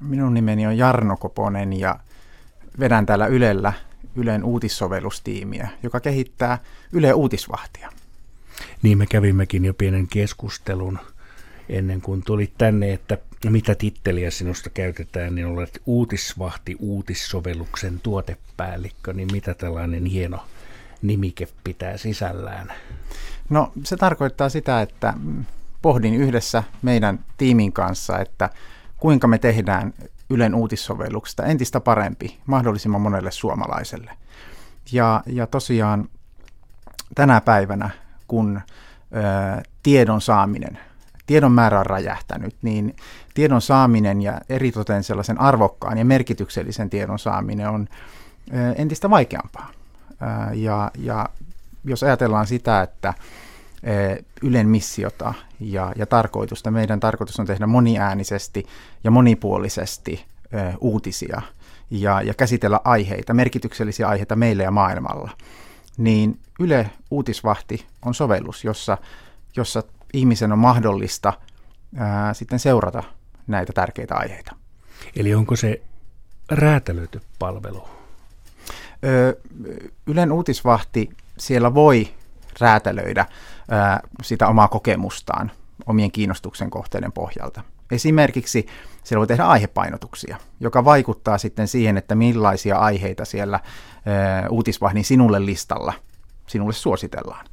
Minun nimeni on Jarno Koponen ja vedän täällä Ylellä Ylen uutissovellustiimiä, joka kehittää Yle Uutisvahtia. Niin me kävimmekin jo pienen keskustelun ennen kuin tulit tänne, että mitä titteliä sinusta käytetään, niin olet uutisvahti uutissovelluksen tuotepäällikkö, niin mitä tällainen hieno nimike pitää sisällään? No se tarkoittaa sitä, että pohdin yhdessä meidän tiimin kanssa, että kuinka me tehdään Ylen uutissovelluksesta entistä parempi mahdollisimman monelle suomalaiselle. Ja, ja tosiaan tänä päivänä, kun ö, tiedon saaminen, tiedon määrä on räjähtänyt, niin tiedon saaminen ja eritoten sellaisen arvokkaan ja merkityksellisen tiedon saaminen on ö, entistä vaikeampaa. Ö, ja, ja jos ajatellaan sitä, että Ylen missiota ja, ja tarkoitusta. Meidän tarkoitus on tehdä moniäänisesti ja monipuolisesti uutisia ja, ja käsitellä aiheita, merkityksellisiä aiheita meille ja maailmalla. Niin Yle Uutisvahti on sovellus, jossa, jossa ihmisen on mahdollista ää, sitten seurata näitä tärkeitä aiheita. Eli onko se räätälöity palvelu? Ö, Ylen uutisvahti, siellä voi räätälöidä ää, sitä omaa kokemustaan omien kiinnostuksen kohteiden pohjalta. Esimerkiksi siellä voi tehdä aihepainotuksia, joka vaikuttaa sitten siihen, että millaisia aiheita siellä uutisvahdin sinulle listalla sinulle suositellaan.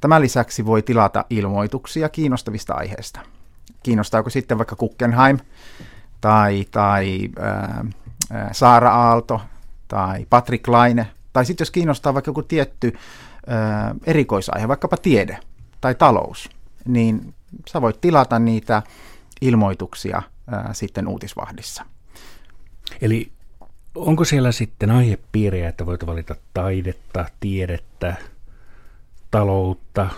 Tämän lisäksi voi tilata ilmoituksia kiinnostavista aiheista. Kiinnostaako sitten vaikka Guggenheim tai, tai ää, Saara Aalto tai Patrick Laine, tai sitten jos kiinnostaa vaikka joku tietty erikoisaihe, vaikkapa tiede tai talous, niin sä voit tilata niitä ilmoituksia ää, sitten uutisvahdissa. Eli onko siellä sitten aihepiirejä, että voit valita taidetta, tiedettä, taloutta,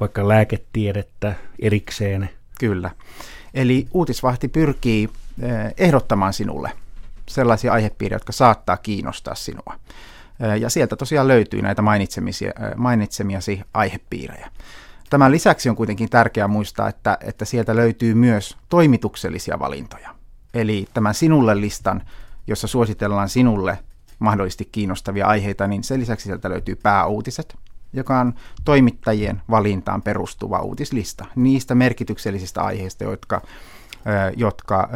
vaikka lääketiedettä erikseen? Kyllä. Eli uutisvahti pyrkii ehdottamaan sinulle sellaisia aihepiirejä, jotka saattaa kiinnostaa sinua. Ja sieltä tosiaan löytyy näitä mainitsemiasi aihepiirejä. Tämän lisäksi on kuitenkin tärkeää muistaa, että, että sieltä löytyy myös toimituksellisia valintoja. Eli tämän sinulle listan, jossa suositellaan sinulle mahdollisesti kiinnostavia aiheita, niin sen lisäksi sieltä löytyy pääuutiset, joka on toimittajien valintaan perustuva uutislista niistä merkityksellisistä aiheista, jotka jotka,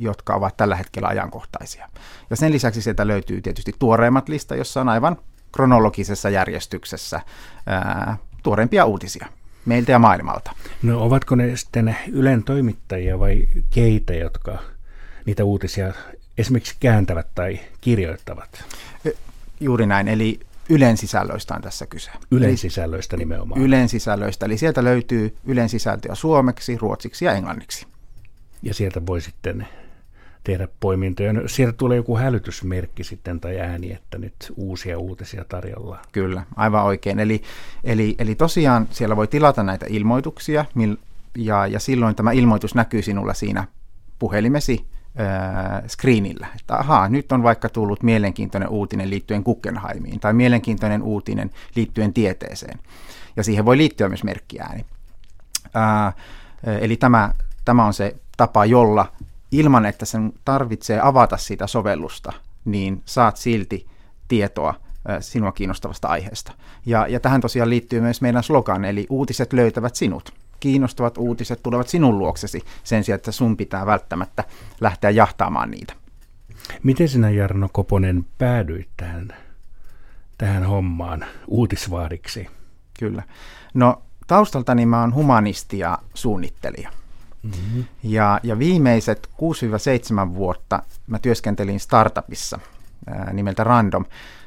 jotka ovat tällä hetkellä ajankohtaisia. Ja sen lisäksi sieltä löytyy tietysti tuoreimmat lista, jossa on aivan kronologisessa järjestyksessä tuoreimpia uutisia meiltä ja maailmalta. No ovatko ne sitten Ylen toimittajia vai keitä, jotka niitä uutisia esimerkiksi kääntävät tai kirjoittavat? Juuri näin, eli Ylen sisällöistä on tässä kyse. Ylen sisällöistä nimenomaan. Ylen sisällöistä, eli sieltä löytyy Ylen sisältöä suomeksi, ruotsiksi ja englanniksi ja sieltä voi sitten tehdä poimintoja. No, sieltä tulee joku hälytysmerkki sitten tai ääni, että nyt uusia uutisia tarjolla. Kyllä, aivan oikein. Eli, eli, eli tosiaan siellä voi tilata näitä ilmoituksia ja, ja silloin tämä ilmoitus näkyy sinulla siinä puhelimesi screenillä. Että ahaa, nyt on vaikka tullut mielenkiintoinen uutinen liittyen Guggenheimiin tai mielenkiintoinen uutinen liittyen tieteeseen. Ja siihen voi liittyä myös merkkiääni. Äh, eli tämä, tämä on se tapa, jolla ilman, että sen tarvitsee avata sitä sovellusta, niin saat silti tietoa sinua kiinnostavasta aiheesta. Ja, ja tähän tosiaan liittyy myös meidän slogan, eli uutiset löytävät sinut. Kiinnostavat uutiset tulevat sinun luoksesi sen sijaan, että sun pitää välttämättä lähteä jahtaamaan niitä. Miten sinä Jarno Koponen päädyit tähän, tähän hommaan uutisvaadiksi? Kyllä. No taustaltani mä oon humanisti ja suunnittelija. Mm-hmm. Ja, ja viimeiset 6-7 vuotta mä työskentelin startupissa ää, nimeltä Random.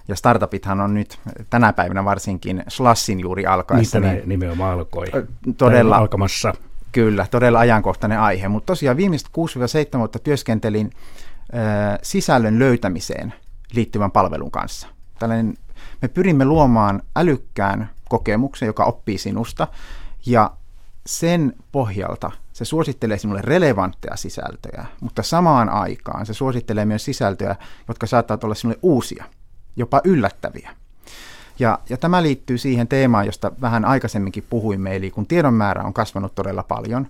Ja startupithan on nyt tänä päivänä varsinkin Slassin juuri alkaessa. Niitä niin, nimenomaan alkoi. Todella, alkamassa. Kyllä, todella ajankohtainen aihe. Mutta tosiaan viimeiset 6-7 vuotta työskentelin ää, sisällön löytämiseen liittyvän palvelun kanssa. Tällainen, me pyrimme luomaan älykkään kokemuksen, joka oppii sinusta, ja sen pohjalta se suosittelee sinulle relevantteja sisältöjä, mutta samaan aikaan se suosittelee myös sisältöjä, jotka saattavat olla sinulle uusia, jopa yllättäviä. Ja, ja tämä liittyy siihen teemaan, josta vähän aikaisemminkin puhuimme, eli kun tiedon määrä on kasvanut todella paljon,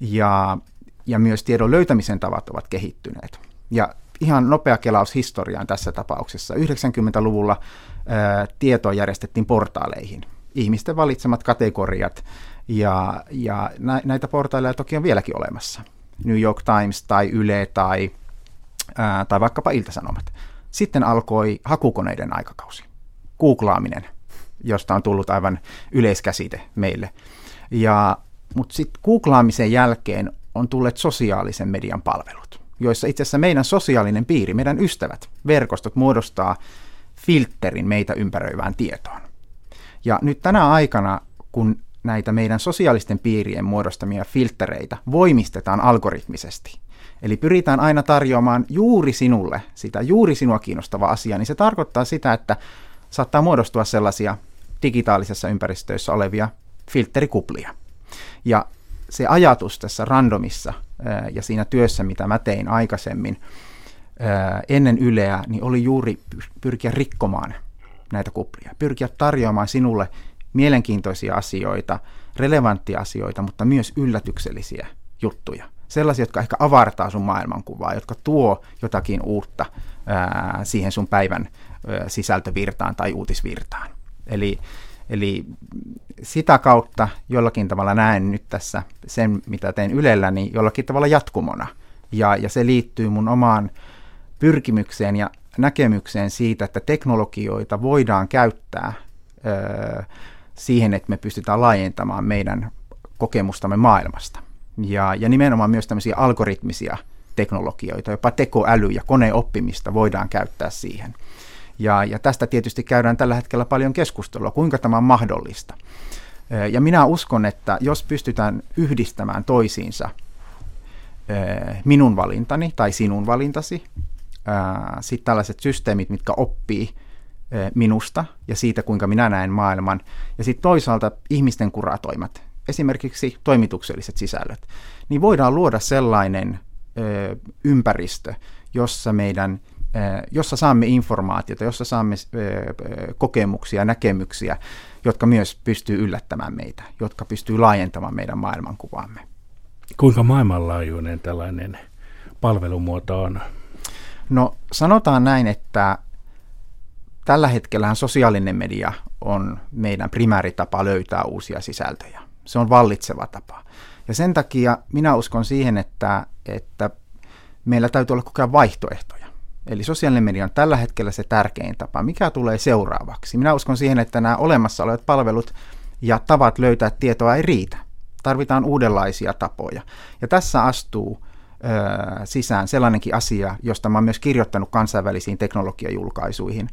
ja, ja myös tiedon löytämisen tavat ovat kehittyneet. Ja ihan nopea kelaus historiaan tässä tapauksessa. 90-luvulla ää, tietoa järjestettiin portaaleihin. Ihmisten valitsemat kategoriat, ja, ja näitä portaaleja toki on vieläkin olemassa. New York Times tai Yle tai, ää, tai vaikkapa Iltasanomat. Sitten alkoi hakukoneiden aikakausi, googlaaminen, josta on tullut aivan yleiskäsite meille. Ja, mutta sitten googlaamisen jälkeen on tulleet sosiaalisen median palvelut, joissa itse asiassa meidän sosiaalinen piiri, meidän ystävät, verkostot muodostaa filterin meitä ympäröivään tietoon. Ja nyt tänä aikana, kun näitä meidän sosiaalisten piirien muodostamia filtreitä voimistetaan algoritmisesti, eli pyritään aina tarjoamaan juuri sinulle sitä juuri sinua kiinnostavaa asiaa, niin se tarkoittaa sitä, että saattaa muodostua sellaisia digitaalisessa ympäristössä olevia filterikuplia. Ja se ajatus tässä randomissa ja siinä työssä, mitä mä tein aikaisemmin ennen Yleä, niin oli juuri pyrkiä rikkomaan näitä kuplia, pyrkiä tarjoamaan sinulle mielenkiintoisia asioita, relevanttia asioita, mutta myös yllätyksellisiä juttuja. Sellaisia, jotka ehkä avartaa sun maailmankuvaa, jotka tuo jotakin uutta ää, siihen sun päivän ää, sisältövirtaan tai uutisvirtaan. Eli, eli sitä kautta jollakin tavalla näen nyt tässä sen, mitä teen Ylellä, niin jollakin tavalla jatkumona. Ja, ja se liittyy mun omaan pyrkimykseen ja näkemykseen siitä, että teknologioita voidaan käyttää öö, siihen, että me pystytään laajentamaan meidän kokemustamme maailmasta. Ja, ja nimenomaan myös tämmöisiä algoritmisia teknologioita, jopa tekoäly ja koneoppimista voidaan käyttää siihen. Ja, ja tästä tietysti käydään tällä hetkellä paljon keskustelua, kuinka tämä on mahdollista. Ja minä uskon, että jos pystytään yhdistämään toisiinsa minun valintani tai sinun valintasi, sitten tällaiset systeemit, mitkä oppii minusta ja siitä, kuinka minä näen maailman, ja sitten toisaalta ihmisten kuratoimat, esimerkiksi toimitukselliset sisällöt, niin voidaan luoda sellainen ympäristö, jossa meidän jossa saamme informaatiota, jossa saamme kokemuksia, näkemyksiä, jotka myös pystyy yllättämään meitä, jotka pystyy laajentamaan meidän maailmankuvaamme. Kuinka maailmanlaajuinen tällainen palvelumuoto on? No sanotaan näin, että tällä hetkellä sosiaalinen media on meidän primääritapa löytää uusia sisältöjä. Se on vallitseva tapa. Ja sen takia minä uskon siihen, että, että meillä täytyy olla koko ajan vaihtoehtoja. Eli sosiaalinen media on tällä hetkellä se tärkein tapa. Mikä tulee seuraavaksi? Minä uskon siihen, että nämä olemassa olevat palvelut ja tavat löytää tietoa ei riitä. Tarvitaan uudenlaisia tapoja. Ja tässä astuu ö, sisään sellainenkin asia, josta oon myös kirjoittanut kansainvälisiin teknologiajulkaisuihin,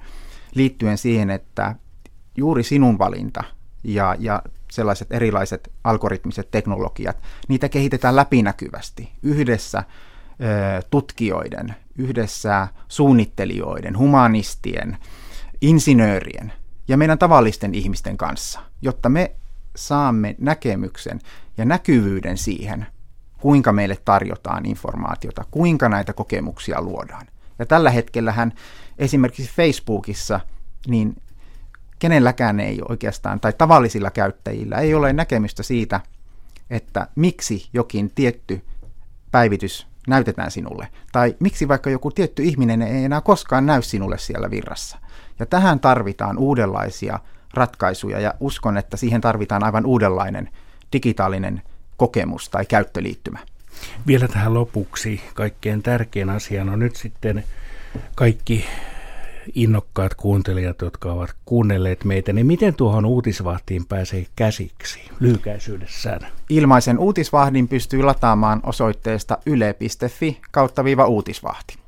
liittyen siihen, että juuri sinun valinta ja, ja sellaiset erilaiset algoritmiset teknologiat, niitä kehitetään läpinäkyvästi yhdessä tutkijoiden, yhdessä suunnittelijoiden, humanistien, insinöörien ja meidän tavallisten ihmisten kanssa, jotta me saamme näkemyksen ja näkyvyyden siihen, kuinka meille tarjotaan informaatiota, kuinka näitä kokemuksia luodaan. Ja tällä hetkellähän esimerkiksi Facebookissa, niin kenelläkään ei oikeastaan, tai tavallisilla käyttäjillä ei ole näkemystä siitä, että miksi jokin tietty päivitys näytetään sinulle. Tai miksi vaikka joku tietty ihminen ei enää koskaan näy sinulle siellä virrassa. Ja tähän tarvitaan uudenlaisia ratkaisuja ja uskon, että siihen tarvitaan aivan uudenlainen digitaalinen kokemus tai käyttöliittymä. Vielä tähän lopuksi kaikkein tärkein asia on nyt sitten kaikki innokkaat kuuntelijat, jotka ovat kuunnelleet meitä, niin miten tuohon uutisvahtiin pääsee käsiksi lyhykäisyydessään? Ilmaisen uutisvahdin pystyy lataamaan osoitteesta yle.fi kautta viiva uutisvahti.